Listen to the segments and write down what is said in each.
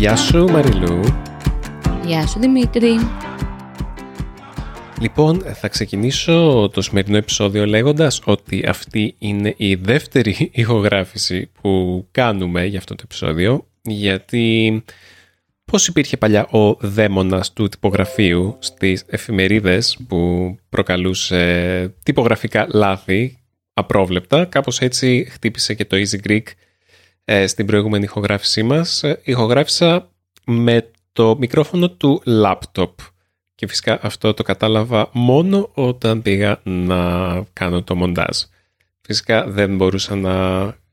Γεια σου Μαριλού. Γεια σου Δημήτρη. Λοιπόν, θα ξεκινήσω το σημερινό επεισόδιο λέγοντας ότι αυτή είναι η δεύτερη ηχογράφηση που κάνουμε για αυτό το επεισόδιο, γιατί πώς υπήρχε παλιά ο δαίμονας του τυπογραφείου στις εφημερίδες που προκαλούσε τυπογραφικά λάθη απρόβλεπτα, κάπως έτσι χτύπησε και το Easy Greek ε, στην προηγούμενη ηχογράφησή μας. Ε, ηχογράφησα με το μικρόφωνο του laptop και φυσικά αυτό το κατάλαβα μόνο όταν πήγα να κάνω το μοντάζ. Φυσικά δεν μπορούσα να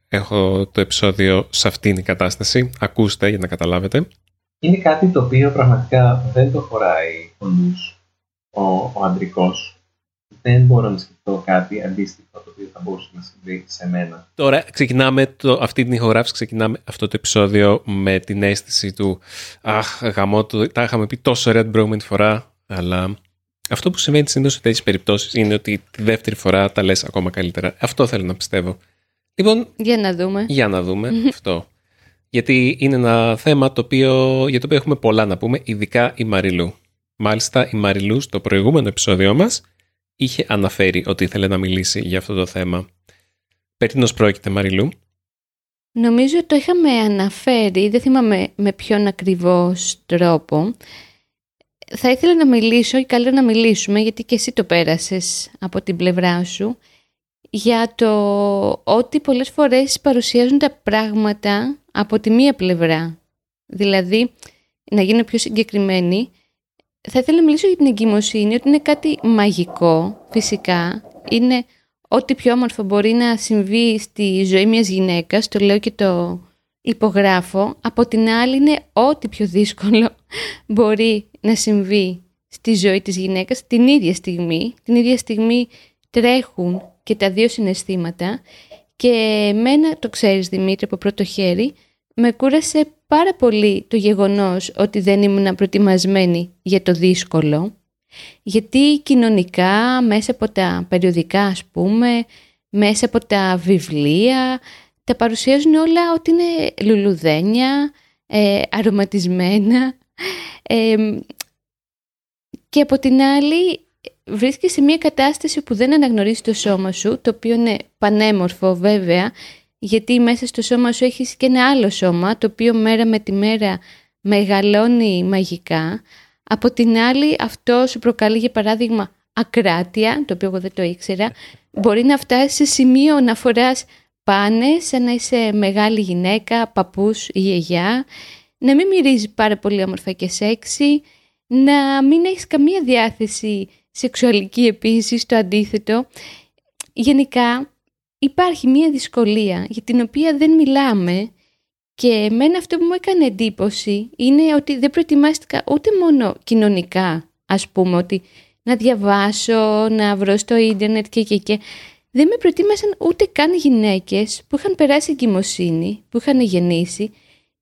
έχω το επεισόδιο σε αυτήν την κατάσταση. Ακούστε για να καταλάβετε. Είναι κάτι το οποίο πραγματικά δεν το χωράει ο νους, ο, ο αντρικός. Δεν μπορώ να σκεφτώ κάτι αντίστοιχο το οποίο θα μπορούσε να συμβεί σε μένα. Τώρα ξεκινάμε το, αυτή την ηχογράφηση, ξεκινάμε αυτό το επεισόδιο με την αίσθηση του «Αχ, γαμό το, τα είχαμε πει τόσο ωραία την προηγούμενη φορά, αλλά αυτό που συμβαίνει συνήθως σε τέτοιες περιπτώσεις είναι ότι τη δεύτερη φορά τα λες ακόμα καλύτερα. Αυτό θέλω να πιστεύω. Λοιπόν, για να δούμε. Για να δούμε αυτό. Γιατί είναι ένα θέμα το οποίο, για το οποίο έχουμε πολλά να πούμε, ειδικά η Μαριλού. Μάλιστα, η Μαριλού στο προηγούμενο επεισόδιο μας είχε αναφέρει ότι ήθελε να μιλήσει για αυτό το θέμα. Περί πρόκειται, Μαριλού; Νομίζω το είχαμε αναφέρει, δεν θυμάμαι με ποιον ακριβώς τρόπο θα ήθελα να μιλήσω ή καλύτερα να μιλήσουμε γιατί και εσύ το πέρασες από την πλευρά σου για το ότι πολλές φορές παρουσιάζουν τα πράγματα από τη μία πλευρά. Δηλαδή, να γίνω πιο συγκεκριμένη, θα ήθελα να μιλήσω για την εγκυμοσύνη, ότι είναι κάτι μαγικό, φυσικά. Είναι ό,τι πιο όμορφο μπορεί να συμβεί στη ζωή μιας γυναίκας, το λέω και το υπογράφω. Από την άλλη είναι ό,τι πιο δύσκολο μπορεί να συμβεί στη ζωή της γυναίκας την ίδια στιγμή. Την ίδια στιγμή τρέχουν και τα δύο συναισθήματα και εμένα, το ξέρεις Δημήτρη από πρώτο χέρι, με κούρασε πάρα πολύ το γεγονός ότι δεν ήμουν προετοιμασμένη για το δύσκολο. Γιατί κοινωνικά, μέσα από τα περιοδικά ας πούμε, μέσα από τα βιβλία, τα παρουσιάζουν όλα ότι είναι λουλουδένια, ε, αρωματισμένα ε, και από την άλλη βρίσκεσαι σε μια κατάσταση που δεν αναγνωρίζει το σώμα σου, το οποίο είναι πανέμορφο βέβαια, γιατί μέσα στο σώμα σου έχεις και ένα άλλο σώμα, το οποίο μέρα με τη μέρα μεγαλώνει μαγικά. Από την άλλη αυτό σου προκαλεί για παράδειγμα ακράτεια, το οποίο εγώ δεν το ήξερα, μπορεί να φτάσεις σε σημείο να φοράς πάνες σαν να είσαι μεγάλη γυναίκα, παππούς ή γιαγιά, να μην μυρίζει πάρα πολύ όμορφα και σεξι, να μην έχεις καμία διάθεση σεξουαλική επίσης, το αντίθετο. Γενικά υπάρχει μία δυσκολία για την οποία δεν μιλάμε και εμένα αυτό που μου έκανε εντύπωση είναι ότι δεν προετοιμάστηκα ούτε μόνο κοινωνικά, ας πούμε, ότι να διαβάσω, να βρω στο ίντερνετ και και και δεν με προτίμασαν ούτε καν γυναίκες που είχαν περάσει εγκυμοσύνη, που είχαν γεννήσει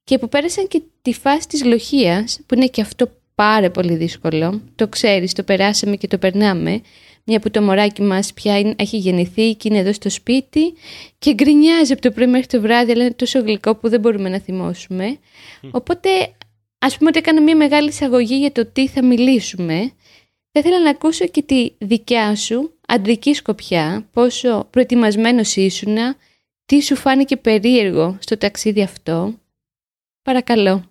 και που πέρασαν και τη φάση της λοχίας, που είναι και αυτό πάρα πολύ δύσκολο. Το ξέρεις, το περάσαμε και το περνάμε. Μια που το μωράκι μας πια έχει γεννηθεί και είναι εδώ στο σπίτι και γκρινιάζει από το πρωί μέχρι το βράδυ, αλλά είναι τόσο γλυκό που δεν μπορούμε να θυμώσουμε. Οπότε, ας πούμε ότι έκανα μια μεγάλη εισαγωγή για το τι θα μιλήσουμε. Θα ήθελα να ακούσω και τη δικιά σου αντρική σκοπιά, πόσο προετοιμασμένος ήσουνα, τι σου φάνηκε περίεργο στο ταξίδι αυτό. Παρακαλώ.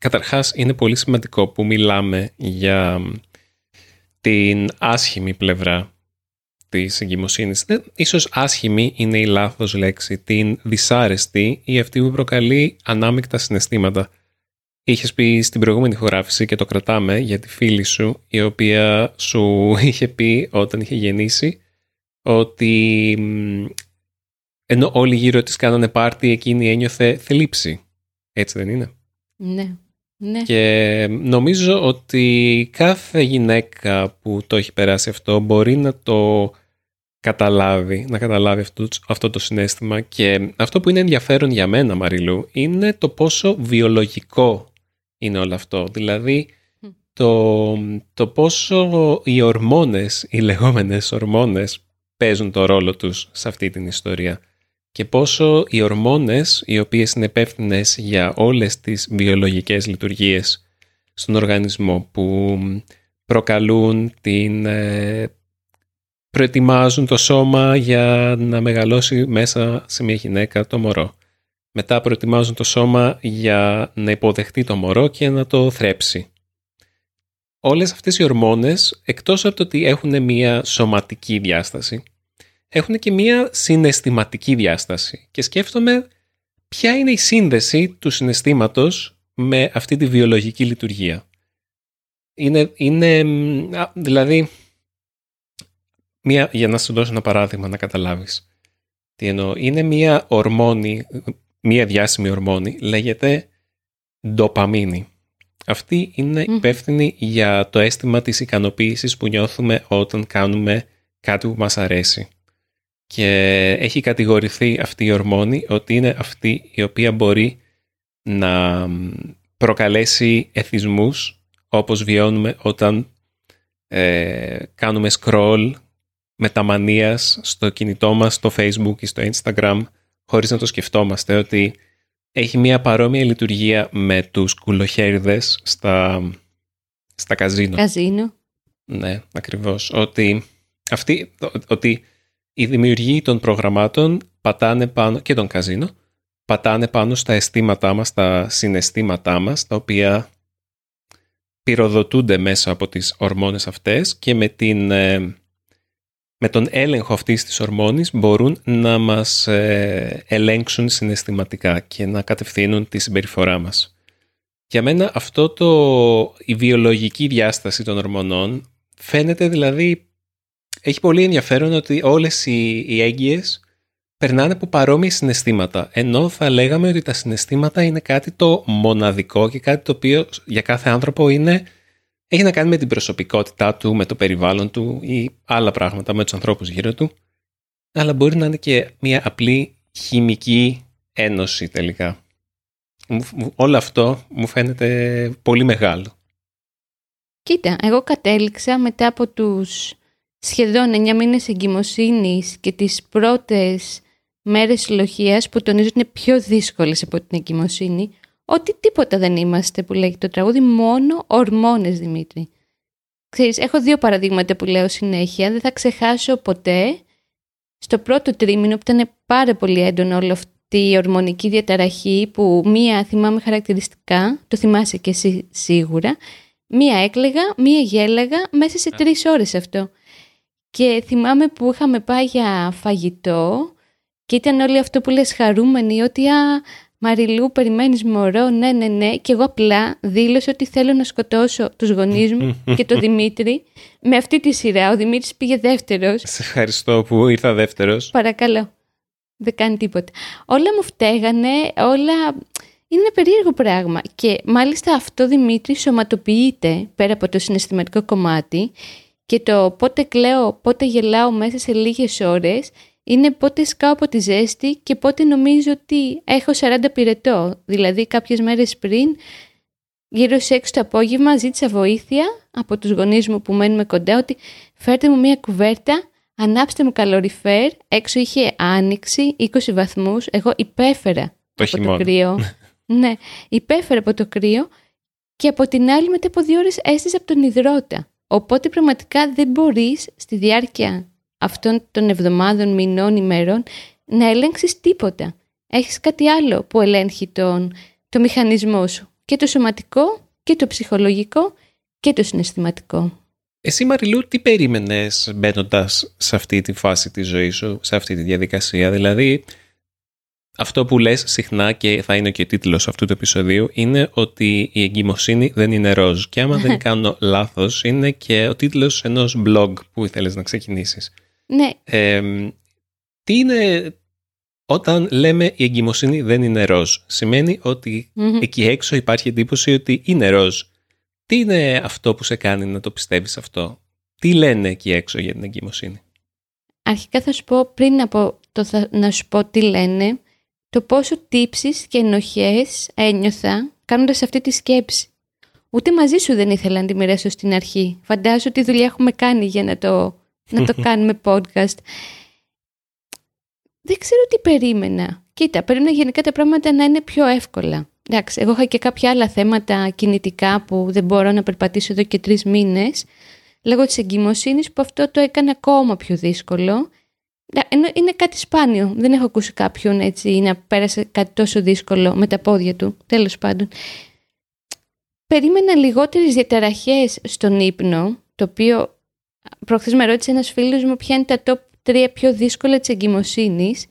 Καταρχάς είναι πολύ σημαντικό που μιλάμε για την άσχημη πλευρά της εγκυμοσύνης. Ε, ίσως άσχημη είναι η λάθος λέξη, την δυσάρεστη ή αυτή που προκαλεί ανάμεικτα συναισθήματα. Είχες πει στην προηγούμενη χωράφηση και το κρατάμε για τη φίλη σου, η οποία σου είχε πει όταν είχε γεννήσει ότι ενώ όλοι γύρω της κάνανε πάρτι, εκείνη ένιωθε θλίψη. Έτσι δεν είναι; Ναι. Ναι. Και νομίζω ότι κάθε γυναίκα που το έχει περάσει αυτό μπορεί να το καταλάβει, να καταλάβει αυτό, αυτό το συνέστημα και αυτό που είναι ενδιαφέρον για μένα Μαριλού είναι το πόσο βιολογικό είναι όλο αυτό. Δηλαδή το, το πόσο οι ορμόνες, οι λεγόμενες ορμόνες παίζουν το ρόλο τους σε αυτή την ιστορία. Και πόσο οι ορμόνες, οι οποίες είναι υπεύθυνες για όλες τις βιολογικές λειτουργίες στον οργανισμό που προκαλούν την... Ε, προετοιμάζουν το σώμα για να μεγαλώσει μέσα σε μια γυναίκα το μωρό. Μετά προετοιμάζουν το σώμα για να υποδεχτεί το μωρό και να το θρέψει. Όλες αυτές οι ορμόνες, εκτός από το ότι έχουν μια σωματική διάσταση, έχουν και μια συναισθηματική διάσταση. Και σκέφτομαι ποια είναι η σύνδεση του συναισθήματος με αυτή τη βιολογική λειτουργία. Είναι, είναι δηλαδή, μια, για να σου δώσω ένα παράδειγμα να καταλάβεις τι εννοώ. Είναι μια ορμόνη, μια διάσημη ορμόνη, λέγεται ντοπαμίνη. Αυτή είναι υπεύθυνη για το αίσθημα της ικανοποίησης που νιώθουμε όταν κάνουμε κάτι που μας αρέσει. Και έχει κατηγορηθεί αυτή η ορμόνη ότι είναι αυτή η οποία μπορεί να προκαλέσει εθισμούς όπως βιώνουμε όταν ε, κάνουμε scroll μεταμανίας στο κινητό μας, στο facebook ή στο instagram χωρίς να το σκεφτόμαστε ότι έχει μια παρόμοια λειτουργία με τους κουλοχέριδες στα, στα καζίνο. Καζίνο. Ναι, ακριβώς. Ότι, αυτή, ότι οι δημιουργοί των προγραμμάτων πατάνε πάνω, και των καζίνο, πατάνε πάνω στα αισθήματά μας, στα συναισθήματά μας, τα οποία πυροδοτούνται μέσα από τις ορμόνες αυτές και με, την, ε, με τον έλεγχο αυτής της ορμόνης μπορούν να μας ε, ελέγξουν συναισθηματικά και να κατευθύνουν τη συμπεριφορά μας. Για μένα αυτό το, η βιολογική διάσταση των ορμονών φαίνεται δηλαδή έχει πολύ ενδιαφέρον ότι όλες οι, οι έγκυες περνάνε από παρόμοια συναισθήματα, ενώ θα λέγαμε ότι τα συναισθήματα είναι κάτι το μοναδικό και κάτι το οποίο για κάθε άνθρωπο είναι, έχει να κάνει με την προσωπικότητά του, με το περιβάλλον του ή άλλα πράγματα με τους ανθρώπους γύρω του, αλλά μπορεί να είναι και μια απλή χημική ένωση τελικά. Όλο αυτό μου φαίνεται πολύ μεγάλο. Κοίτα, εγώ κατέληξα μετά από τους σχεδόν 9 μήνες εγκυμοσύνης και τις πρώτες μέρες συλλογίας που τονίζω είναι πιο δύσκολες από την εγκυμοσύνη, ότι τίποτα δεν είμαστε που λέγει το τραγούδι, μόνο ορμόνες Δημήτρη. Ξέρεις, έχω δύο παραδείγματα που λέω συνέχεια, δεν θα ξεχάσω ποτέ στο πρώτο τρίμηνο που ήταν πάρα πολύ έντονο όλο αυτή η ορμονική διαταραχή που μία θυμάμαι χαρακτηριστικά, το θυμάσαι και εσύ σίγουρα, μία έκλεγα, μία γέλαγα μέσα σε τρεις ώρες αυτό. Και θυμάμαι που είχαμε πάει για φαγητό και ήταν όλοι αυτό που λες χαρούμενοι ότι «Α, Μαριλού, περιμένεις μωρό, ναι, ναι, ναι». Και εγώ απλά δήλωσα ότι θέλω να σκοτώσω τους γονείς μου και τον Δημήτρη με αυτή τη σειρά. Ο Δημήτρης πήγε δεύτερος. Σε ευχαριστώ που ήρθα δεύτερος. Παρακαλώ. Δεν κάνει τίποτα. Όλα μου φταίγανε, όλα... Είναι ένα περίεργο πράγμα. Και μάλιστα αυτό Δημήτρη σωματοποιείται πέρα από το συναισθηματικό κομμάτι και το πότε κλαίω, πότε γελάω μέσα σε λίγες ώρες είναι πότε σκάω από τη ζέστη και πότε νομίζω ότι έχω 40 πυρετό. Δηλαδή κάποιες μέρες πριν, γύρω σε 6 το απόγευμα, ζήτησα βοήθεια από τους γονείς μου που μένουμε κοντά ότι φέρτε μου μια κουβέρτα, ανάψτε μου καλοριφέρ, έξω είχε άνοιξη, 20 βαθμούς, εγώ υπέφερα το από το κρύο. ναι, υπέφερα από το κρύο και από την άλλη μετά από δύο ώρες έστησα από τον υδρότα. Οπότε πραγματικά δεν μπορείς στη διάρκεια αυτών των εβδομάδων, μηνών, ημερών να ελέγξεις τίποτα. Έχεις κάτι άλλο που ελέγχει τον, το μηχανισμό σου. Και το σωματικό και το ψυχολογικό και το συναισθηματικό. Εσύ Μαριλού τι περίμενες μπαίνοντας σε αυτή τη φάση της ζωής σου, σε αυτή τη διαδικασία. Δηλαδή αυτό που λες συχνά και θα είναι και ο τίτλος αυτού του επεισοδίου είναι ότι η εγκυμοσύνη δεν είναι ροζ και άμα δεν κάνω λάθος είναι και ο τίτλος ενός blog που ήθελες να ξεκινήσεις. Ναι. τι είναι όταν λέμε η εγκυμοσύνη δεν είναι ροζ. Σημαίνει εκεί έξω υπάρχει εντύπωση ότι είναι ροζ. Τι είναι αυτό που σε κάνει να το πιστεύεις αυτό; Τι λένε εκεί έξω για την εγκυμοσύνη; Αρχικά θα σου πω πριν από το να σου πω τι λένε το πόσο τύψεις και ενοχές ένιωθα κάνοντας αυτή τη σκέψη. Ούτε μαζί σου δεν ήθελα να τη μοιράσω στην αρχή. Φαντάζομαι τι δουλειά έχουμε κάνει για να το, να το κάνουμε podcast. δεν ξέρω τι περίμενα. Κοίτα, περίμενα γενικά τα πράγματα να είναι πιο εύκολα. Εντάξει, εγώ είχα και κάποια άλλα θέματα κινητικά που δεν μπορώ να περπατήσω εδώ και τρεις μήνες, λόγω της εγκυμοσύνης, που αυτό το έκανε ακόμα πιο δύσκολο. Είναι κάτι σπάνιο. Δεν έχω ακούσει κάποιον έτσι να πέρασε κάτι τόσο δύσκολο με τα πόδια του. Τέλος πάντων. Περίμενα λιγότερες διαταραχές στον ύπνο, το οποίο προχθές με ρώτησε ένας φίλος μου ποια είναι τα top 3 πιο δύσκολα της εγκυμοσύνης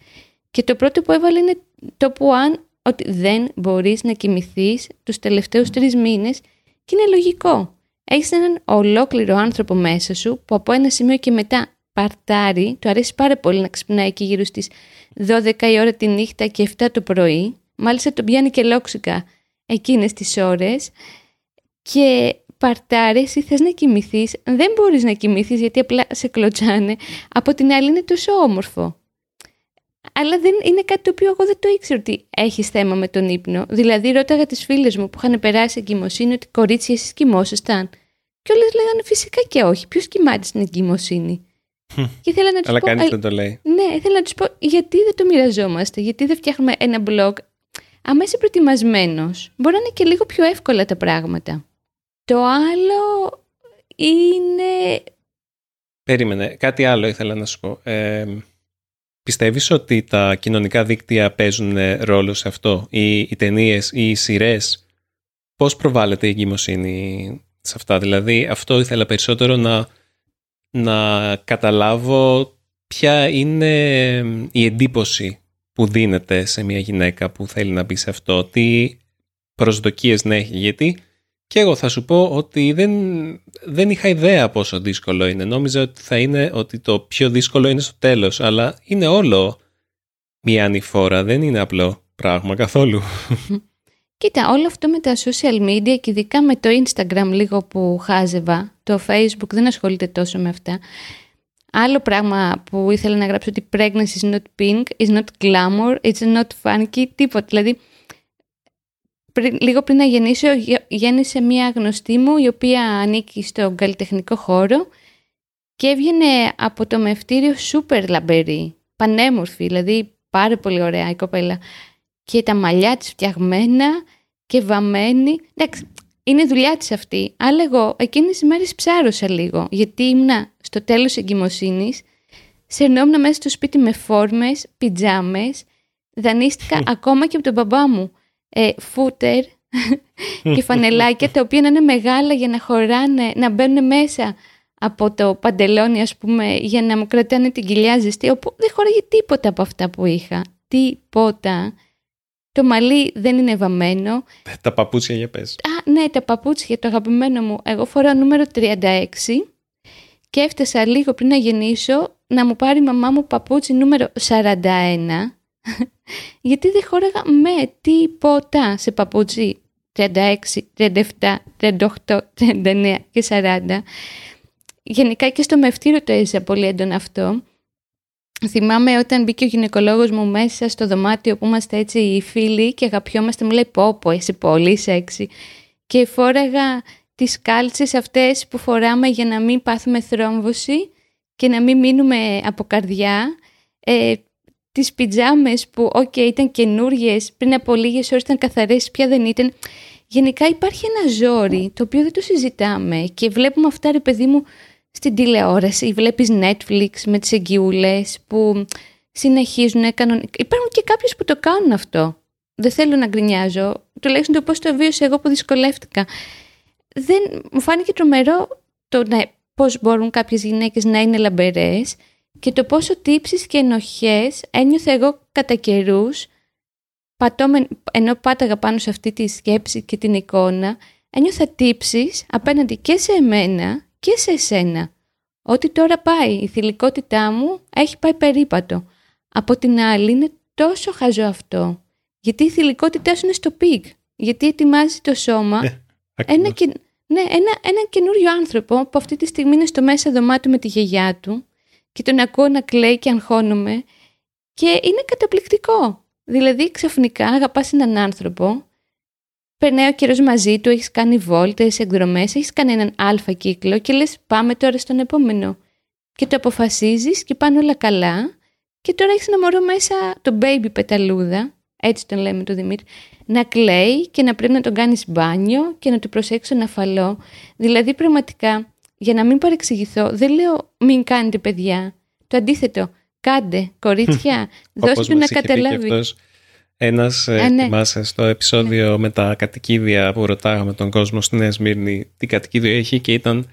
και το πρώτο που έβαλε είναι το που αν ότι δεν μπορείς να κοιμηθείς τους τελευταίους τρεις μήνες και είναι λογικό. Έχεις έναν ολόκληρο άνθρωπο μέσα σου που από ένα σημείο και μετά παρτάρει, του αρέσει πάρα πολύ να ξυπνάει εκεί γύρω στις 12 η ώρα τη νύχτα και 7 το πρωί, μάλιστα τον πιάνει και λόξικα εκείνες τις ώρες και παρτάρες ή θες να κοιμηθείς, δεν μπορείς να κοιμηθείς γιατί απλά σε κλωτσάνε. Από την άλλη είναι τόσο όμορφο. Αλλά δεν είναι κάτι το οποίο εγώ δεν το ήξερα ότι έχεις θέμα με τον ύπνο. Δηλαδή, ρώταγα τις φίλες μου που είχαν περάσει εγκυμοσύνη ότι κορίτσια εσείς κοιμόσασταν. Και όλες λέγανε φυσικά και όχι. Ποιος κοιμάται στην εγκυμοσύνη. Και ήθελα να τους Αλλά πω, κανείς δεν το λέει. Ναι, ήθελα να τους πω γιατί δεν το μοιραζόμαστε, γιατί δεν φτιάχνουμε ένα blog. Άμα είσαι προετοιμασμένος, μπορεί να είναι και λίγο πιο εύκολα τα πράγματα. Το άλλο είναι... Περίμενε, κάτι άλλο ήθελα να σου πω. Ε, πιστεύεις ότι τα κοινωνικά δίκτυα παίζουν ρόλο σε αυτό, οι, οι ταινίες ή οι σειρές, πώς προβάλλεται η εγκυμοσύνη σε αυτά; Δηλαδή αυτό ήθελα περισσότερο να, να καταλάβω ποια είναι η εντύπωση που δίνεται σε μια γυναίκα που θέλει να μπει σε αυτό, τι προσδοκίες να έχει, γιατί και εγώ θα σου πω ότι δεν, δεν είχα ιδέα πόσο δύσκολο είναι. Νόμιζα ότι θα είναι ότι το πιο δύσκολο είναι στο τέλος, αλλά είναι όλο μια ανηφόρα, δεν είναι απλό πράγμα καθόλου. Κοίτα, όλο αυτό με τα social media και ειδικά με το Instagram λίγο που χάζευα, το Facebook δεν ασχολείται τόσο με αυτά. Άλλο πράγμα που ήθελα να γράψω ότι pregnancy is not pink, is not glamour, it's not funky, τίποτα. Δηλαδή πριν, λίγο πριν να γεννήσω, γέννησε μία γνωστή μου η οποία ανήκει στο καλλιτεχνικό χώρο και έβγαινε από το μευτήριο σούπερ λαμπερή, πανέμορφη, δηλαδή πάρα πολύ ωραία η κοπέλα. Και τα μαλλιά της φτιαγμένα και βαμμένη. Εντάξει, είναι δουλειά της αυτή. Αλλά εγώ εκείνες τις μέρες ψάρωσα λίγο, γιατί ήμουνα στο τέλος εγκυμοσύνης, σερνόμουν μέσα στο σπίτι με φόρμες, πιτζάμες, δανείστηκα ακόμα και από τον μπαμπά μου ε, φούτερ και φανελάκια τα οποία να είναι μεγάλα για να χωράνε, να μπαίνουν μέσα από το παντελόνι ας πούμε για να μου κρατάνε την κοιλιά ζεστή όπου δεν χωράγε τίποτα από αυτά που είχα. Τίποτα. Το μαλλί δεν είναι βαμμένο. Τα παπούτσια για πες. Α, ναι, τα παπούτσια, το αγαπημένο μου. Εγώ φοράω νούμερο 36 και έφτασα λίγο πριν να γεννήσω να μου πάρει η μαμά μου παπούτσι νούμερο 41 γιατί δεν χώραγα με τίποτα σε παπούτσι 36, 37, 38, 39 και 40. Γενικά και στο μευτήριο το έζησα πολύ έντονα αυτό. Θυμάμαι όταν μπήκε ο γυναικολόγος μου μέσα στο δωμάτιο που είμαστε έτσι οι φίλοι και αγαπιόμαστε, μου λέει πω πω είσαι πολύ σεξι. Και φόραγα τις κάλτσες αυτές που φοράμε για να μην πάθουμε θρόμβωση και να μην μείνουμε από καρδιά. Ε, τις πιτζάμες που ok ήταν καινούριε, πριν από λίγες ώρες ήταν καθαρές, πια δεν ήταν. Γενικά υπάρχει ένα ζόρι το οποίο δεν το συζητάμε και βλέπουμε αυτά ρε παιδί μου στην τηλεόραση, βλέπεις Netflix με τις εγγυούλες που συνεχίζουν κανονικά. Υπάρχουν και κάποιες που το κάνουν αυτό. Δεν θέλω να γκρινιάζω, τουλάχιστον το πώς το βίωσα εγώ που δυσκολεύτηκα. Δεν, μου φάνηκε τρομερό το να, πώς μπορούν κάποιες γυναίκες να είναι λαμπερές και το πόσο τύψεις και ενοχές ένιωθα εγώ κατά καιρούς, ενώ πάταγα πάνω σε αυτή τη σκέψη και την εικόνα, ένιωθα τύψεις απέναντι και σε εμένα και σε εσένα. Ότι τώρα πάει, η θηλυκότητά μου έχει πάει περίπατο. Από την άλλη είναι τόσο χαζό αυτό. Γιατί η θηλυκότητά σου είναι στο peak. Γιατί ετοιμάζει το σώμα ε, ένα, ναι, ένα, ένα καινούριο άνθρωπο που αυτή τη στιγμή είναι στο μέσα δωμάτιο με τη γιαγιά του και τον ακούω να κλαίει και αγχώνομαι και είναι καταπληκτικό. Δηλαδή ξαφνικά αγαπάς έναν άνθρωπο, περνάει ο καιρός μαζί του, έχεις κάνει βόλτες, εκδρομές, έχεις κάνει έναν άλφα κύκλο και λες πάμε τώρα στον επόμενο. Και το αποφασίζεις και πάνε όλα καλά και τώρα έχεις ένα μωρό μέσα, το baby πεταλούδα, έτσι τον λέμε το Δημήτρη, να κλαίει και να πρέπει να τον κάνεις μπάνιο και να του προσέξει τον αφαλό. Δηλαδή πραγματικά, για να μην παρεξηγηθώ, δεν λέω μην κάνετε παιδιά. Το αντίθετο, κάντε κορίτσια, δώστε του να καταλάβει. Ένας, ε, ναι. θυμάσαι, στο επεισόδιο ναι. με τα κατοικίδια που ρωτάγαμε τον κόσμο στη Νέα Σμύρνη τι κατοικίδιο έχει και ήταν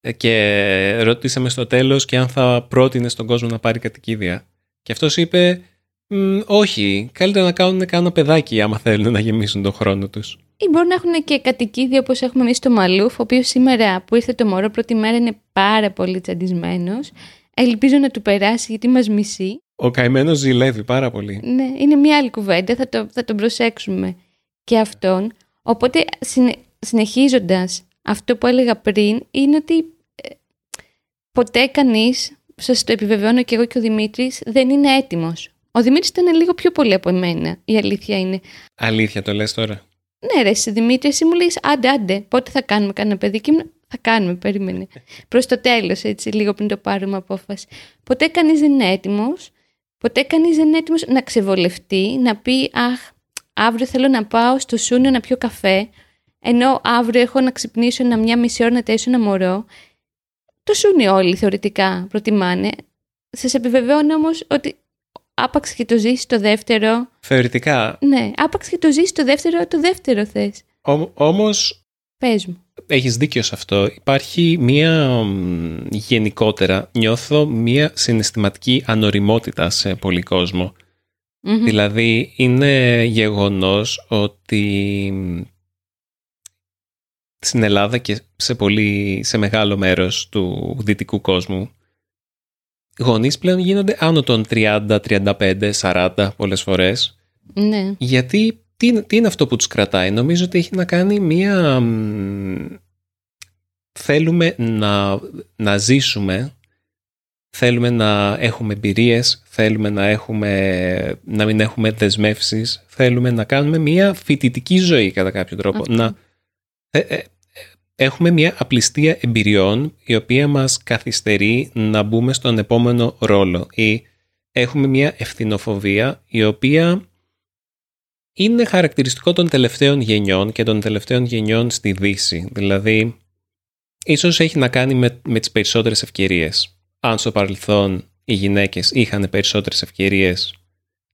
ε, και ρωτήσαμε στο τέλος και αν θα πρότεινε στον κόσμο να πάρει κατοικίδια. Και αυτός είπε όχι, καλύτερα να κάνουν κάνα παιδάκι άμα θέλουν να γεμίσουν τον χρόνο τους. Ή μπορούν να έχουν και κατοικίδια όπως έχουμε εμείς στο Μαλούφ, ο οποίος σήμερα που ήρθε το μωρό πρώτη μέρα είναι πάρα πολύ τσαντισμένος. Ελπίζω να του περάσει γιατί μας μισεί. Ο καημένος ζηλεύει πάρα πολύ. Ναι, είναι μια άλλη κουβέντα, θα, το, θα τον προσέξουμε και αυτόν. Οπότε συνε, συνεχίζοντας αυτό που έλεγα πριν είναι ότι ε, ποτέ κανείς, σας το επιβεβαιώνω και εγώ και ο Δημήτρης, δεν είναι έτοιμος. Ο Δημήτρης ήταν λίγο πιο πολύ από εμένα, η αλήθεια είναι. Αλήθεια το λες τώρα. Ναι ρε εσύ Δημήτρη, εσύ μου λες άντε άντε, πότε θα κάνουμε κανένα παιδί και θα κάνουμε, περίμενε. Προς το τέλος έτσι, λίγο πριν το πάρουμε απόφαση. Ποτέ κανείς δεν είναι έτοιμος, ποτέ κανείς δεν είναι έτοιμος να ξεβολευτεί, να πει αχ, αύριο θέλω να πάω στο Σούνιο να πιω καφέ, ενώ αύριο έχω να ξυπνήσω ένα μια μισή ώρα να τέσσω ένα μωρό. Το Σούνιο όλοι θεωρητικά προτιμάνε. Σας επιβεβαιώνω όμως ότι άπαξ και το ζήσει το δεύτερο. Θεωρητικά. Ναι, άπαξ και το ζήσει το δεύτερο, το δεύτερο θες. Όμω. Πες μου. Έχεις δίκιο σε αυτό. Υπάρχει μία γενικότερα, νιώθω μία συναισθηματική ανοριμότητα σε πολύ Δηλαδή είναι γεγονός ότι στην Ελλάδα και σε, πολύ, σε μεγάλο μέρος του δυτικού κόσμου γονείς πλέον γίνονται άνω των 30, 35, 40 πολλές φορές. Ναι. Γιατί τι, τι είναι αυτό που τους κρατάει; Νομίζω ότι έχει να κάνει μία... Θέλουμε να, να ζήσουμε, θέλουμε να έχουμε εμπειρίες, θέλουμε να, έχουμε, να μην έχουμε δεσμεύσεις, θέλουμε να κάνουμε μία φοιτητική ζωή κατά κάποιο τρόπο. Να, ε, ε, έχουμε μια απληστία εμπειριών η οποία μας καθυστερεί να μπούμε στον επόμενο ρόλο ή έχουμε μια ευθυνοφοβία η οποία είναι χαρακτηριστικό των τελευταίων γενιών και των τελευταίων γενιών στη Δύση. Δηλαδή, ίσως έχει να κάνει με, με τις περισσότερες ευκαιρίες. Αν στο παρελθόν οι γυναίκες είχαν περισσότερες ευκαιρίες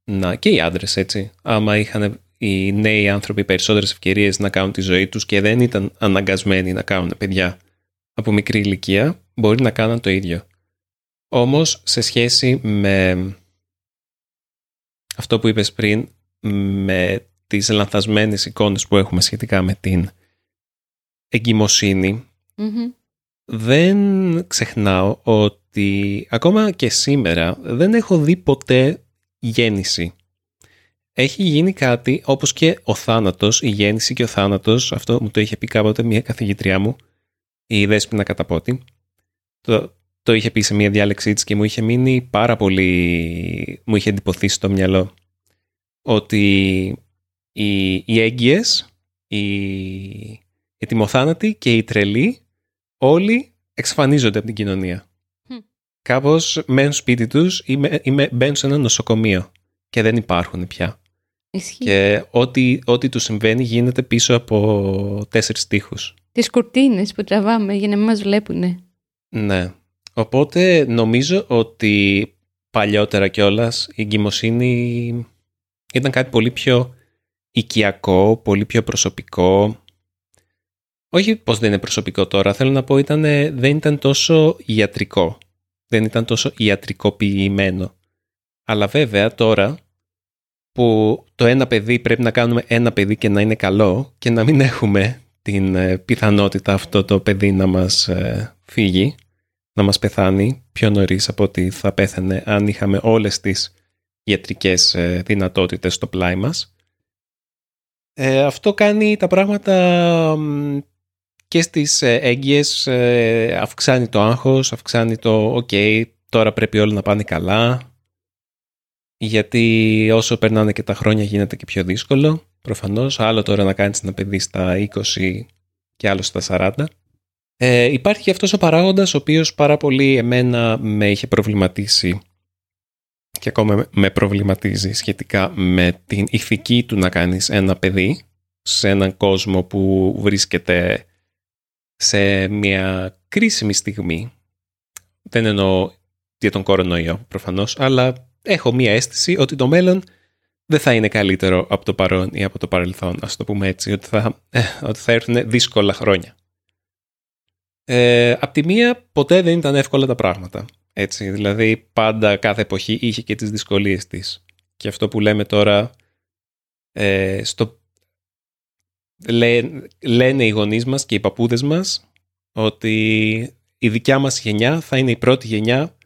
να, και οι άντρες έτσι, άμα είχαν οι νέοι άνθρωποι περισσότερες ευκαιρίες να κάνουν τη ζωή τους και δεν ήταν αναγκασμένοι να κάνουν παιδιά από μικρή ηλικία, μπορεί να κάνουν το ίδιο. Όμως, σε σχέση με αυτό που είπες πριν, με τις λανθασμένες εικόνες που έχουμε σχετικά με την εγκυμοσυνη δεν ξεχνάω ότι ακόμα και σήμερα δεν έχω δει ποτέ γέννηση. Έχει γίνει κάτι όπως και ο θάνατος, η γέννηση και ο θάνατος, αυτό μου το είχε πει κάποτε μια καθηγητριά μου, η Δέσποινα Καταπότη, το, το είχε πει σε μια διάλεξή της και μου είχε μείνει πάρα πολύ, μου είχε εντυπωθεί στο μυαλό, ότι οι, οι έγκυες, οι, οι τιμοθάνατοι και οι τρελοί όλοι εξαφανίζονται από την κοινωνία. Mm. Κάπως μένουν σπίτι τους ή, ή μπαίνουν σε ένα νοσοκομείο και δεν υπάρχουν πια. Και ό,τι, ό,τι τους συμβαίνει γίνεται πίσω από τέσσερις τείχους. Τις κουρτίνες που τραβάμε για να μην μας βλέπουν. Ναι. Οπότε νομίζω ότι παλιότερα κιόλας η εγκυμοσύνη ήταν κάτι πολύ πιο οικιακό, πολύ πιο προσωπικό. Όχι πως δεν είναι προσωπικό τώρα, θέλω να πω ήταν, δεν ήταν τόσο ιατρικό. Δεν ήταν τόσο ιατρικοποιημένο. Αλλά βέβαια τώρα που το ένα παιδί πρέπει να κάνουμε ένα παιδί και να είναι καλό και να μην έχουμε την ε, πιθανότητα αυτό το παιδί να μας ε, φύγει, να μας πεθάνει πιο νωρίς από ότι θα πέθανε αν είχαμε όλες τις ιατρικές ε, δυνατότητες στο πλάι μας. αυτό κάνει τα πράγματα και στις έγκυες, αυξάνει το άγχος, αυξάνει το «ΟΚ, τώρα πρέπει όλα να πάνε καλά, γιατί όσο περνάνε και τα χρόνια γίνεται και πιο δύσκολο. Προφανώς, άλλο τώρα να κάνεις ένα παιδί στα 20 και άλλο στα 40. Ε, υπάρχει και αυτός ο παράγοντας ο οποίος πάρα πολύ εμένα με είχε προβληματίσει και ακόμα με προβληματίζει σχετικά με την ηθική του να κάνεις ένα παιδί σε έναν κόσμο που βρίσκεται σε μια κρίσιμη στιγμή. Δεν εννοώ για τον κορονοϊό προφανώς, αλλά έχω μια αίσθηση ότι το μέλλον δεν θα είναι καλύτερο από το παρόν ή από το παρελθόν, ας το πούμε έτσι, ότι θα, ε, ότι θα έρθουν δύσκολα χρόνια. Ε, απ' τη μία, ποτέ δεν ήταν εύκολα τα πράγματα. Έτσι, δηλαδή, πάντα κάθε εποχή είχε και τις δυσκολίες της. Και αυτό που λέμε τώρα, ε, στο, λένε οι γονείς μας και οι παππούδες μας ότι η δικιά μας γενιά θα είναι η πρώτη γενιά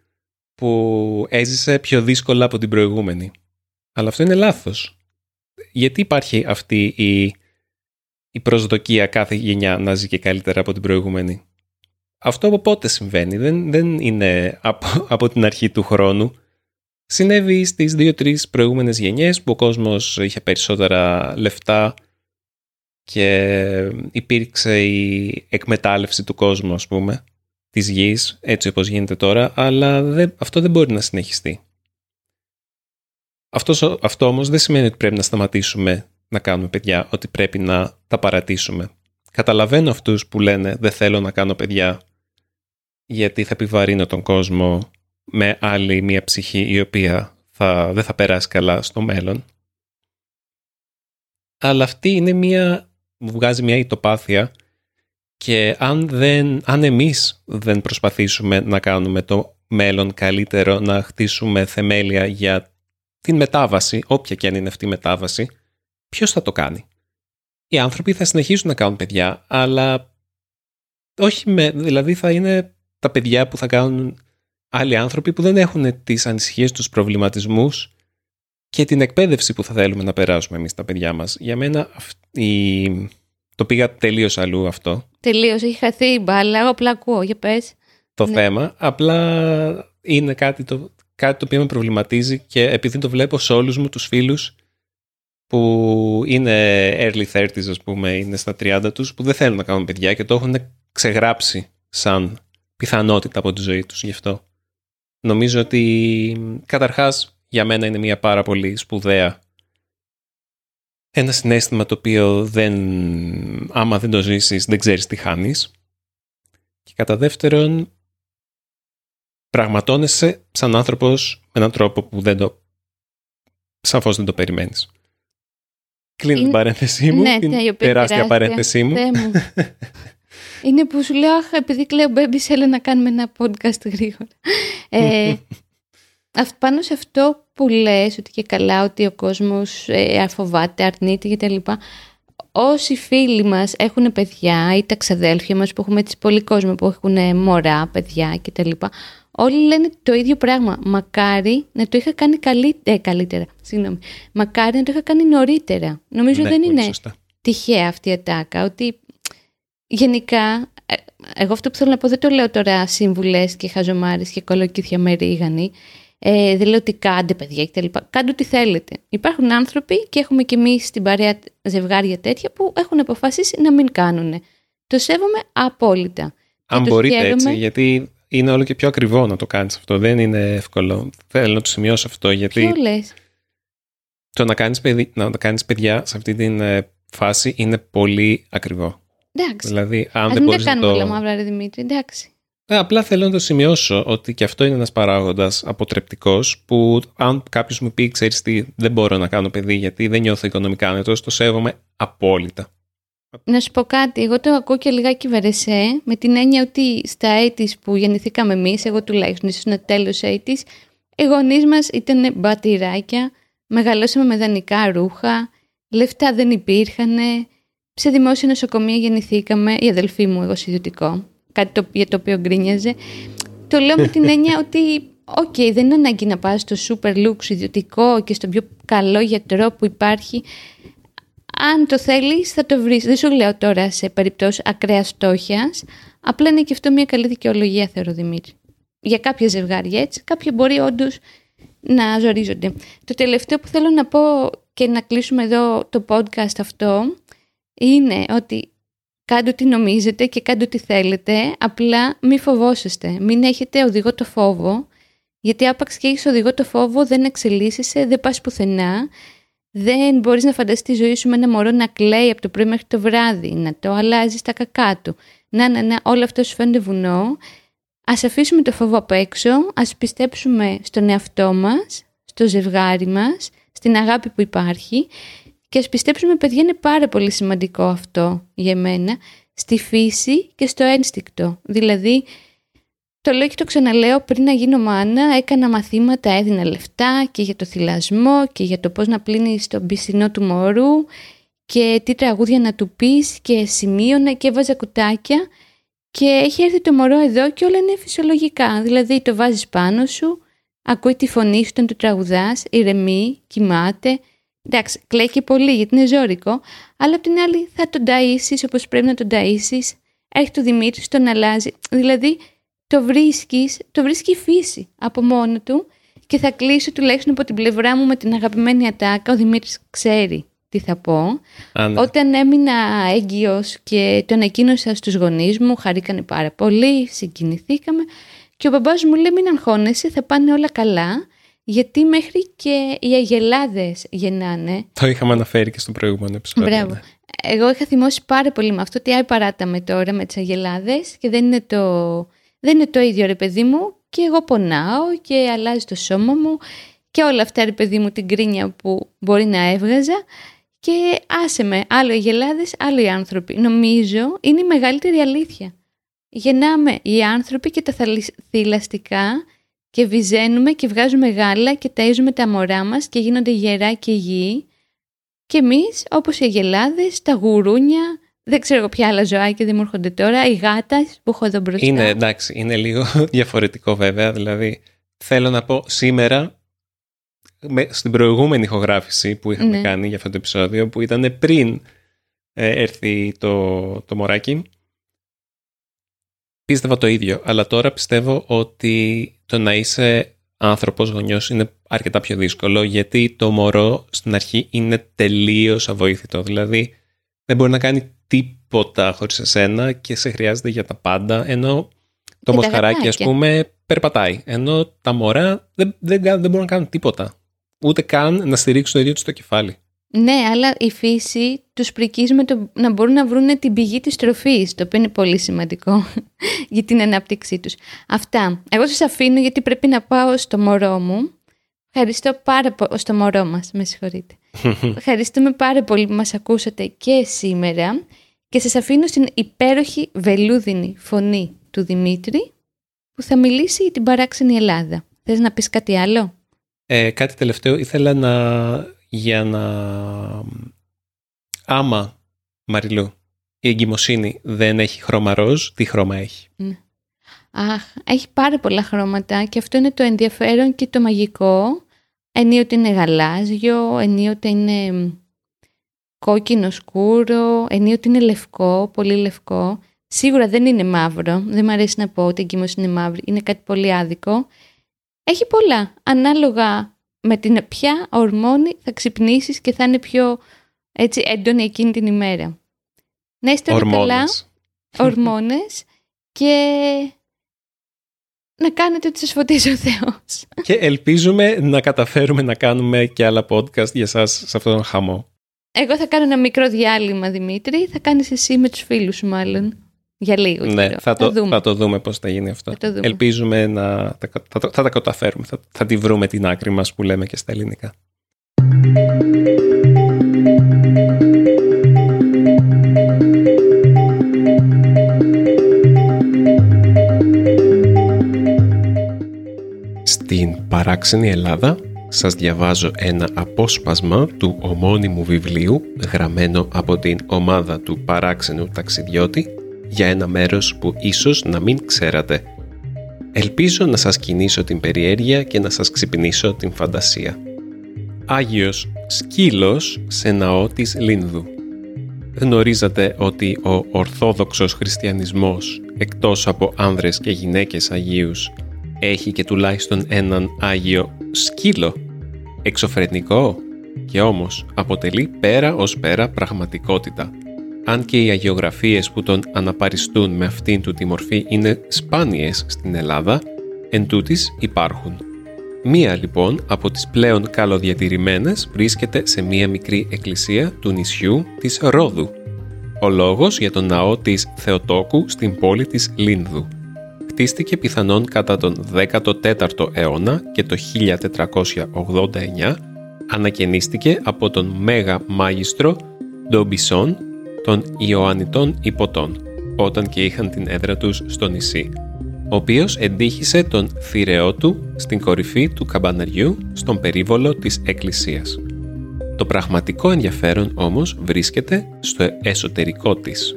που έζησε πιο δύσκολα από την προηγούμενη. Αλλά αυτό είναι λάθος. Γιατί υπάρχει αυτή η, η προσδοκία κάθε γενιά να ζει και καλύτερα από την προηγούμενη; Αυτό από πότε συμβαίνει; Δεν, δεν είναι από, από την αρχή του χρόνου. Συνέβη στις δύο-τρεις προηγούμενες γενιές που ο κόσμος είχε περισσότερα λεφτά και υπήρξε η εκμετάλλευση του κόσμου, ας πούμε, της γης, έτσι όπως γίνεται τώρα, αλλά δεν, αυτό δεν μπορεί να συνεχιστεί. Αυτός, αυτό όμως δεν σημαίνει ότι πρέπει να σταματήσουμε να κάνουμε παιδιά, ότι πρέπει να τα παρατήσουμε. Καταλαβαίνω αυτούς που λένε δεν θέλω να κάνω παιδιά γιατί θα επιβαρύνω τον κόσμο με άλλη μια ψυχή η οποία θα, δεν θα περάσει καλά στο μέλλον. Αλλά αυτή είναι μια, μου βγάζει μια ητοπάθεια και αν, δεν, αν εμείς δεν προσπαθήσουμε να κάνουμε το μέλλον καλύτερο, να χτίσουμε θεμέλια για την μετάβαση, όποια και αν είναι αυτή η μετάβαση, ποιος θα το κάνει; Οι άνθρωποι θα συνεχίσουν να κάνουν παιδιά, αλλά όχι με, δηλαδή θα είναι τα παιδιά που θα κάνουν άλλοι άνθρωποι που δεν έχουν τις ανησυχίες, τους προβληματισμούς και την εκπαίδευση που θα θέλουμε να περάσουμε εμείς τα παιδιά μας. Για μένα η... το πήγα τελείως αλλού αυτό. Τελείως, έχει χαθεί η μπάλα, εγώ απλά ακούω, για πες. Το ναι. θέμα, απλά είναι κάτι το, κάτι το οποίο με προβληματίζει και επειδή το βλέπω σε όλους μου τους φίλους που είναι early 30s ας πούμε, είναι στα 30 τους, που δεν θέλουν να κάνουν παιδιά και το έχουν ξεγράψει σαν πιθανότητα από τη ζωή τους γι' αυτό. Νομίζω ότι καταρχάς για μένα είναι μια πάρα πολύ σπουδαία ένα συνέστημα το οποίο δεν, άμα δεν το ζήσεις δεν ξέρεις τι χάνεις. Και κατά δεύτερον πραγματώνεσαι σαν άνθρωπος με έναν τρόπο που δεν το σαφώς δεν το περιμένεις. Κλείνω την παρένθεσή μου, ναι, την ναι, τεράστια παρένθεσή μου. Είναι που σου λέω, αχ, επειδή κλαίω μπέμπι, θέλω να κάνουμε ένα podcast γρήγορα. ε, πάνω σε αυτό που λες, ότι και καλά, ότι ο κόσμος ε, αφοβάται, αρνείται κτλ. Όσοι φίλοι μας έχουν παιδιά ή τα ξαδέλφια μας που έχουμε έτσι πολύ κόσμο που έχουν μωρά, παιδιά κτλ. Όλοι λένε το ίδιο πράγμα. Μακάρι να το είχα κάνει ε, καλύτερα. Συγγνώμη. Μακάρι να το είχα κάνει νωρίτερα. Νομίζω ναι, δεν είναι σωστά. τυχαία αυτή η ατάκα. Ότι γενικά, ε, εγώ αυτό που θέλω να πω δεν το λέω τώρα σύμβουλες και χαζομάρες και κολοκύθια με ρίγανη. Ε, δεν λέω ότι κάντε παιδιά κτλ. Κάντε ό,τι θέλετε. Υπάρχουν άνθρωποι και έχουμε κι εμείς στην παρέα ζευγάρια τέτοια που έχουν αποφασίσει να μην κάνουν. Το σέβομαι απόλυτα. Αν μπορείτε έτσι, γιατί είναι όλο και πιο ακριβό να το κάνεις αυτό. Δεν είναι εύκολο. Θέλω να το σημειώσω αυτό γιατί... Ποιο λες; Το να κάνεις, παιδί, να κάνεις παιδιά σε αυτή τη ε, φάση είναι πολύ ακριβό. Εντάξει. Δηλαδή, αν Ας δεν μην τα μπορείς να κάνουμε το... όλα μαύρα, ρε Δημήτρη. Εντάξει. Ε, απλά θέλω να το σημειώσω ότι και αυτό είναι ένας παράγοντας αποτρεπτικός που αν κάποιος μου πει, ξέρεις τι, δεν μπορώ να κάνω παιδί γιατί δεν νιώθω οικονομικά άνετος, το σέβομαι απόλυτα. Να σου πω κάτι, εγώ το ακούω και λιγάκι βερεσέ, με την έννοια ότι στα eighties που γεννηθήκαμε εμείς, εγώ τουλάχιστον ίσως ένα τέλος eighties, οι γονείς μας ήταν μπατηράκια, μεγαλώσαμε με δανεικά ρούχα, λεφτά δεν υπήρχαν, σε δημόσια νοσοκομεία γεννηθήκαμε, η αδελφή μου εγώ σε ιδιωτικό, κάτι το, για το οποίο γκρίνιαζε. Το λέω με την έννοια ότι, οκ, δεν είναι ανάγκη να πας στο super lux ιδιωτικό και στον πιο καλό γιατρό που υπάρχει αν το θέλεις θα το βρεις. Δεν σου λέω τώρα σε περιπτώσεις ακραίας στόχια. Απλά είναι και αυτό μια καλή δικαιολογία, θεωρώ Δημήτρη. Για κάποια ζευγάρια έτσι, κάποια μπορεί όντως να ζορίζονται. Το τελευταίο που θέλω να πω και να κλείσουμε εδώ το podcast αυτό είναι ότι κάντε ό,τι νομίζετε και κάντε ό,τι θέλετε, απλά μη φοβόσαστε. Μην έχετε οδηγό το φόβο Γιατί άπαξ και έχεις οδηγό το φόβο, δεν εξελίσσεσαι, δεν πας πουθενά. Δεν μπορείς να φανταστείς τη ζωή σου με ένα μωρό να κλαίει από το πρωί μέχρι το βράδυ, να το αλλάζεις τα κακά του. Να, να, να, όλο αυτό σου φαίνεται βουνό. Ας αφήσουμε το φόβο απ' έξω, ας πιστέψουμε στον εαυτό μας, στο ζευγάρι μας, στην αγάπη που υπάρχει και ας πιστέψουμε παιδιά είναι πάρα πολύ σημαντικό αυτό για μένα, στη φύση και στο ένστικτο. Δηλαδή το λέω και το ξαναλέω, πριν να γίνω μάνα έκανα μαθήματα, έδινα λεφτά και για το θυλασμό και για το πώς να πλύνεις τον πισινό του μωρού και τι τραγούδια να του πεις και σημείωνα και έβαζα κουτάκια και έχει έρθει το μωρό εδώ και όλα είναι φυσιολογικά. Δηλαδή το βάζεις πάνω σου, ακούει τη φωνή σου όταν του τραγουδάς, ηρεμεί, κοιμάται. Εντάξει, κλαίει και πολύ γιατί είναι ζώρικο, αλλά απ' την άλλη θα τον ταΐσεις όπως πρέπει να τον ταΐσεις. Έχει το Δημήτρη, τον αλλάζει. Δηλαδή το βρίσκεις, το βρίσκει η φύση από μόνο του και θα κλείσω τουλάχιστον από την πλευρά μου με την αγαπημένη ατάκα. Ο Δημήτρης ξέρει τι θα πω. ναι. Όταν έμεινα έγκυος και τον εκείνωσα στους γονείς μου, χαρήκανε πάρα πολύ, συγκινηθήκαμε και ο μπαμπάς μου λέει μην αγχώνεσαι, θα πάνε όλα καλά γιατί μέχρι και οι αγελάδες γεννάνε. Το είχαμε αναφέρει και στο προηγούμενο επεισόδιο. Μπράβο. ναι. Εγώ είχα θυμώσει πάρα πολύ με αυτό ότι άι παράταμε τώρα με τις αγελάδες και δεν είναι το δεν είναι το ίδιο ρε παιδί μου και εγώ πονάω και αλλάζει το σώμα μου και όλα αυτά ρε παιδί μου την κρίνια που μπορεί να έβγαζα και άσε με άλλο οι γελάδες, άλλο οι άνθρωποι. Νομίζω είναι η μεγαλύτερη αλήθεια. Γεννάμε οι άνθρωποι και τα θηλαστικά και βυζένουμε και βγάζουμε γάλα και ταΐζουμε τα μωρά μας και γίνονται γερά και υγιεί. Και εμείς όπως οι αγελάδες, τα γουρούνια, δεν ξέρω ποια άλλα ζωάκια δεν μου έρχονται τώρα. Η γάτας που έχω εδώ μπροστά. Είναι εντάξει, είναι λίγο διαφορετικό βέβαια. Δηλαδή, θέλω να πω σήμερα, με, στην προηγούμενη ηχογράφηση που είχαμε Ναι. κάνει για αυτό το επεισόδιο, που ήταν πριν ε, έρθει το, το μωράκι, πίστευα το ίδιο. Αλλά τώρα πιστεύω ότι το να είσαι άνθρωπος γονιός είναι αρκετά πιο δύσκολο, γιατί το μωρό στην αρχή είναι τελείως αβοήθητο. Δηλαδή, δεν μπορεί να κάνει τίποτα χωρίς εσένα και σε χρειάζεται για τα πάντα, ενώ το τα μοσχαράκι ας γατάκια. πούμε περπατάει, ενώ τα μωρά δεν, δεν, κάνουν- δεν μπορούν να κάνουν τίποτα. Ούτε καν να στηρίξουν το ίδιο τους το κεφάλι. Ναι, αλλά η φύση τους πρικίζει με το να μπορούν να βρουν την πηγή της τροφής, το οποίο είναι πολύ σημαντικό για την ανάπτυξή τους. Αυτά. Εγώ σας αφήνω γιατί πρέπει να πάω στο μωρό μου. Ευχαριστώ πάρα πολύ, στο μωρό μας, με συγχωρείτε. Ευχαριστούμε πάρα πολύ που μας ακούσατε και σήμερα και σας αφήνω στην υπέροχη βελούδινη φωνή του Δημήτρη που θα μιλήσει για την παράξενη Ελλάδα. Θες να πεις κάτι άλλο; Ε, κάτι τελευταίο ήθελα να για να άμα Μαριλού η εγκυμοσύνη δεν έχει χρώμα ροζ, τι χρώμα έχει; Αχ, έχει πάρα πολλά χρώματα και αυτό είναι το ενδιαφέρον και το μαγικό. Ενίοτε είναι γαλάζιο, ενίοτε είναι μ, κόκκινο σκούρο, ενίοτε είναι λευκό, πολύ λευκό. Σίγουρα δεν είναι μαύρο, δεν μου αρέσει να πω ότι η εγκυμοσύνη είναι μαύρη, είναι κάτι πολύ άδικο. Έχει πολλά, ανάλογα με την ποια ορμόνη θα ξυπνήσεις και θα είναι πιο έτσι έντονη εκείνη την ημέρα. Να είστε όλα καλά Ορμόνες. ορμόνες και να κάνετε ό,τι σας φωτίζει ο Θεός. Και ελπίζουμε να καταφέρουμε να κάνουμε και άλλα podcast για σας σε αυτόν τον χαμό. Εγώ θα κάνω ένα μικρό διάλειμμα, Δημήτρη. Θα κάνεις εσύ με τους φίλους σου, μάλλον. Για λίγο Ναι, καιρό. θα το, δούμε. θα το δούμε πώς θα γίνει αυτό. Θα το δούμε. Ελπίζουμε να τα, θα, θα τα καταφέρουμε. Θα, θα τη βρούμε την άκρη μας που λέμε και στα ελληνικά. Στην παράξενη Ελλάδα σας διαβάζω ένα απόσπασμα του ομώνυμου βιβλίου γραμμένο από την ομάδα του παράξενου ταξιδιώτη για ένα μέρος που ίσως να μην ξέρατε. Ελπίζω να σας κινήσω την περιέργεια και να σας ξυπνήσω την φαντασία. Άγιος Σκύλος σε ναό της Λίνδου. Γνωρίζατε ότι ο Ορθόδοξος Χριστιανισμός, εκτός από άνδρες και γυναίκες Αγίους, έχει και τουλάχιστον έναν Άγιο Σκύλο. Εξωφρενικό και όμως αποτελεί πέρα ως πέρα πραγματικότητα. Αν και οι αγιογραφίες που τον αναπαριστούν με αυτήν του τη μορφή είναι σπάνιες στην Ελλάδα, εν τούτης υπάρχουν. Μία λοιπόν από τις πλέον καλοδιατηρημένες βρίσκεται σε μία μικρή εκκλησία του νησιού της Ρόδου. Ο λόγος για τον ναό της Θεοτόκου στην πόλη της Λίνδου. Χτίστηκε πιθανόν κατά τον 14ο αιώνα και το 1489 ανακαινίστηκε από τον Μέγα Μάγιστρο Ντομπισόν των Ιωαννιτών Υποτών, όταν και είχαν την έδρα τους στο νησί ο οποίος εντύχησε τον θηρεό του στην κορυφή του καμπαναριού στον περίβολο της εκκλησίας. Το πραγματικό ενδιαφέρον όμως βρίσκεται στο εσωτερικό της.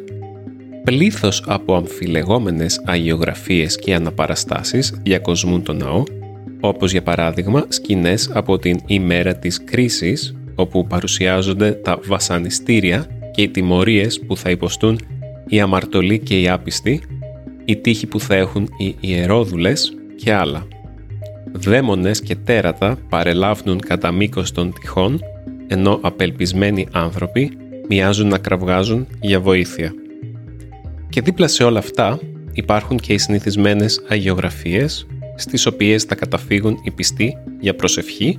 Πλήθος από αμφιλεγόμενες αγιογραφίες και αναπαραστάσεις διακοσμούν το ναό, όπως για παράδειγμα σκηνές από την ημέρα της κρίσης, όπου παρουσιάζονται τα βασανιστήρια και οι τιμωρίες που θα υποστούν οι αμαρτωλοί και οι άπιστοι η τύχη που θα έχουν οι ιερόδουλες και άλλα. Δαίμονες και τέρατα παρελάβουν κατά μήκος των τυχών, ενώ απελπισμένοι άνθρωποι μοιάζουν να κραυγάζουν για βοήθεια. Και δίπλα σε όλα αυτά υπάρχουν και οι συνηθισμένες αγιογραφίες, στις οποίες θα καταφύγουν οι πιστοί για προσευχή,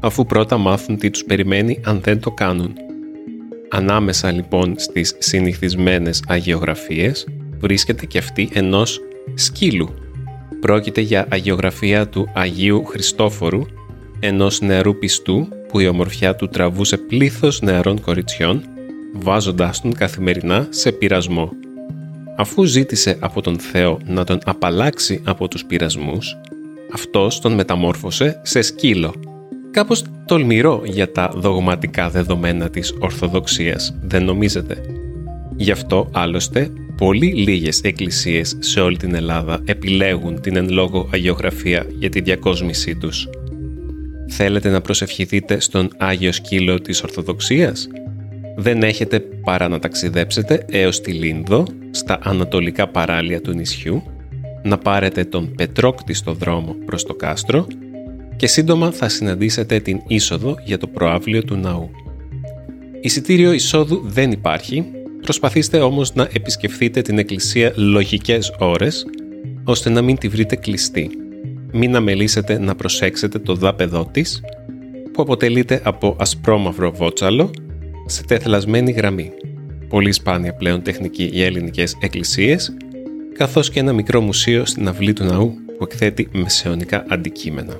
αφού πρώτα μάθουν τι τους περιμένει αν δεν το κάνουν. Ανάμεσα λοιπόν στις συνηθισμένες αγιογραφίες βρίσκεται και αυτή ενός σκύλου. Πρόκειται για αγιογραφία του Αγίου Χριστόφορου, ενός νεαρού πιστού που η ομορφιά του τραβούσε πλήθος νεαρών κοριτσιών, βάζοντάς τον καθημερινά σε πειρασμό. Αφού ζήτησε από τον Θεό να τον απαλλάξει από τους πειρασμούς, αυτός τον μεταμόρφωσε σε σκύλο. Κάπως τολμηρό για τα δογματικά δεδομένα της Ορθοδοξίας, δεν νομίζετε; Γι' αυτό, άλλωστε, πολύ λίγες εκκλησίες σε όλη την Ελλάδα επιλέγουν την εν λόγω αγιογραφία για τη διακόσμησή τους. Θέλετε να προσευχηθείτε στον Άγιο Σκύλο της Ορθοδοξίας; Δεν έχετε παρά να ταξιδέψετε έως τη Λίνδο, στα ανατολικά παράλια του νησιού, να πάρετε τον πετρόκτιστο δρόμο προς το κάστρο και σύντομα θα συναντήσετε την είσοδο για το προάβλιο του ναού. Εισιτήριο εισόδου δεν υπάρχει Προσπαθήστε όμως να επισκεφθείτε την εκκλησία λογικές ώρες, ώστε να μην τη βρείτε κλειστή. Μην αμελήσετε να προσέξετε το δάπεδό της, που αποτελείται από ασπρόμαυρο βότσαλο σε τεθλασμένη γραμμή. Πολύ σπάνια πλέον τεχνική για ελληνικές εκκλησίες, καθώς και ένα μικρό μουσείο στην αυλή του ναού που εκθέτει μεσαιωνικά αντικείμενα.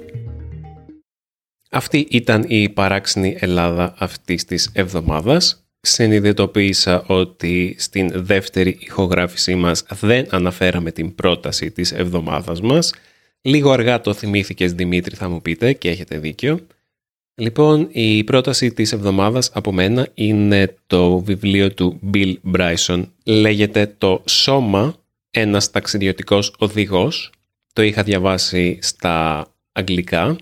Αυτή ήταν η παράξενη Ελλάδα αυτής της εβδομάδας συνειδητοποίησα ότι στην δεύτερη ηχογράφησή μας δεν αναφέραμε την πρόταση της εβδομάδας μας. Λίγο αργά το θυμήθηκες Δημήτρη θα μου πείτε και έχετε δίκιο. Λοιπόν, η πρόταση της εβδομάδας από μένα είναι το βιβλίο του Bill Bryson. Λέγεται «Το σώμα, ένας ταξιδιωτικός οδηγός». Το είχα διαβάσει στα αγγλικά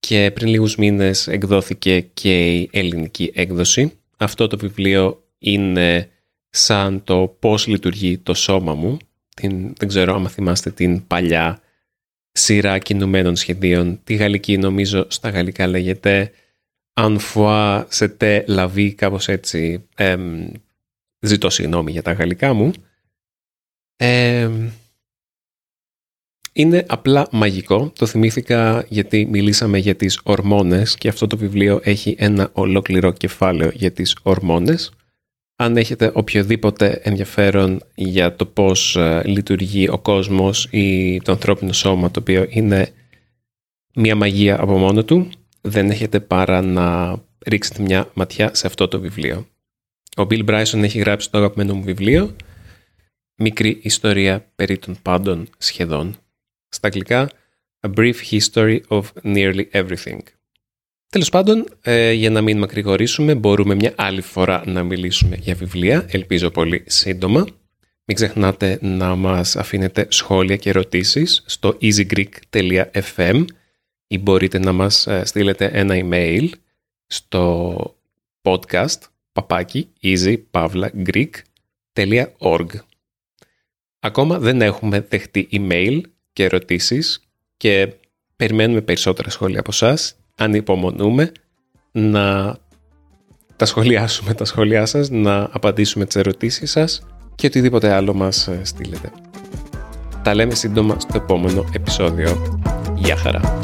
και πριν λίγους μήνες εκδόθηκε και η ελληνική έκδοση. Αυτό το βιβλίο είναι σαν το πώς λειτουργεί το σώμα μου. Την, δεν ξέρω αν θυμάστε την παλιά σειρά κινουμένων σχεδίων. Τη γαλλική νομίζω στα γαλλικά λέγεται «Un fois c'était la vie», κάπως έτσι. ζητώ συγγνώμη για τα γαλλικά μου. Είναι απλά μαγικό. Το θυμήθηκα γιατί μιλήσαμε για τις ορμόνες και αυτό το βιβλίο έχει ένα ολόκληρο κεφάλαιο για τις ορμόνες. Αν έχετε οποιοδήποτε ενδιαφέρον για το πώς ε, λειτουργεί ο κόσμος ή το ανθρώπινο σώμα, το οποίο είναι μια μαγεία από μόνο του, δεν έχετε παρά να ρίξετε μια ματιά σε αυτό το βιβλίο. Ο Bill Bryson έχει γράψει το αγαπημένο μου βιβλίο «Μικρή ιστορία περί των πάντων σχεδόν» στα αγγλικά A Brief History of Nearly Everything. Τέλος πάντων, ε, για να μην μακρηγορήσουμε, μπορούμε μια άλλη φορά να μιλήσουμε για βιβλία, ελπίζω πολύ σύντομα. Μην ξεχνάτε να μας αφήνετε σχόλια και ερωτήσεις στο easygreek.fm ή μπορείτε να μας ε, στείλετε ένα email στο podcast παπάκι easypavlagreek.org Ακόμα δεν έχουμε δεχτεί email και ερωτήσεις και περιμένουμε περισσότερα σχόλια από εσά. υπομονούμε να τα σχολιάσουμε τα σχόλιά σας, να απαντήσουμε τις ερωτήσεις σας και οτιδήποτε άλλο μας ε, στείλετε. Τα λέμε σύντομα στο επόμενο επεισόδιο. Γεια χαρά!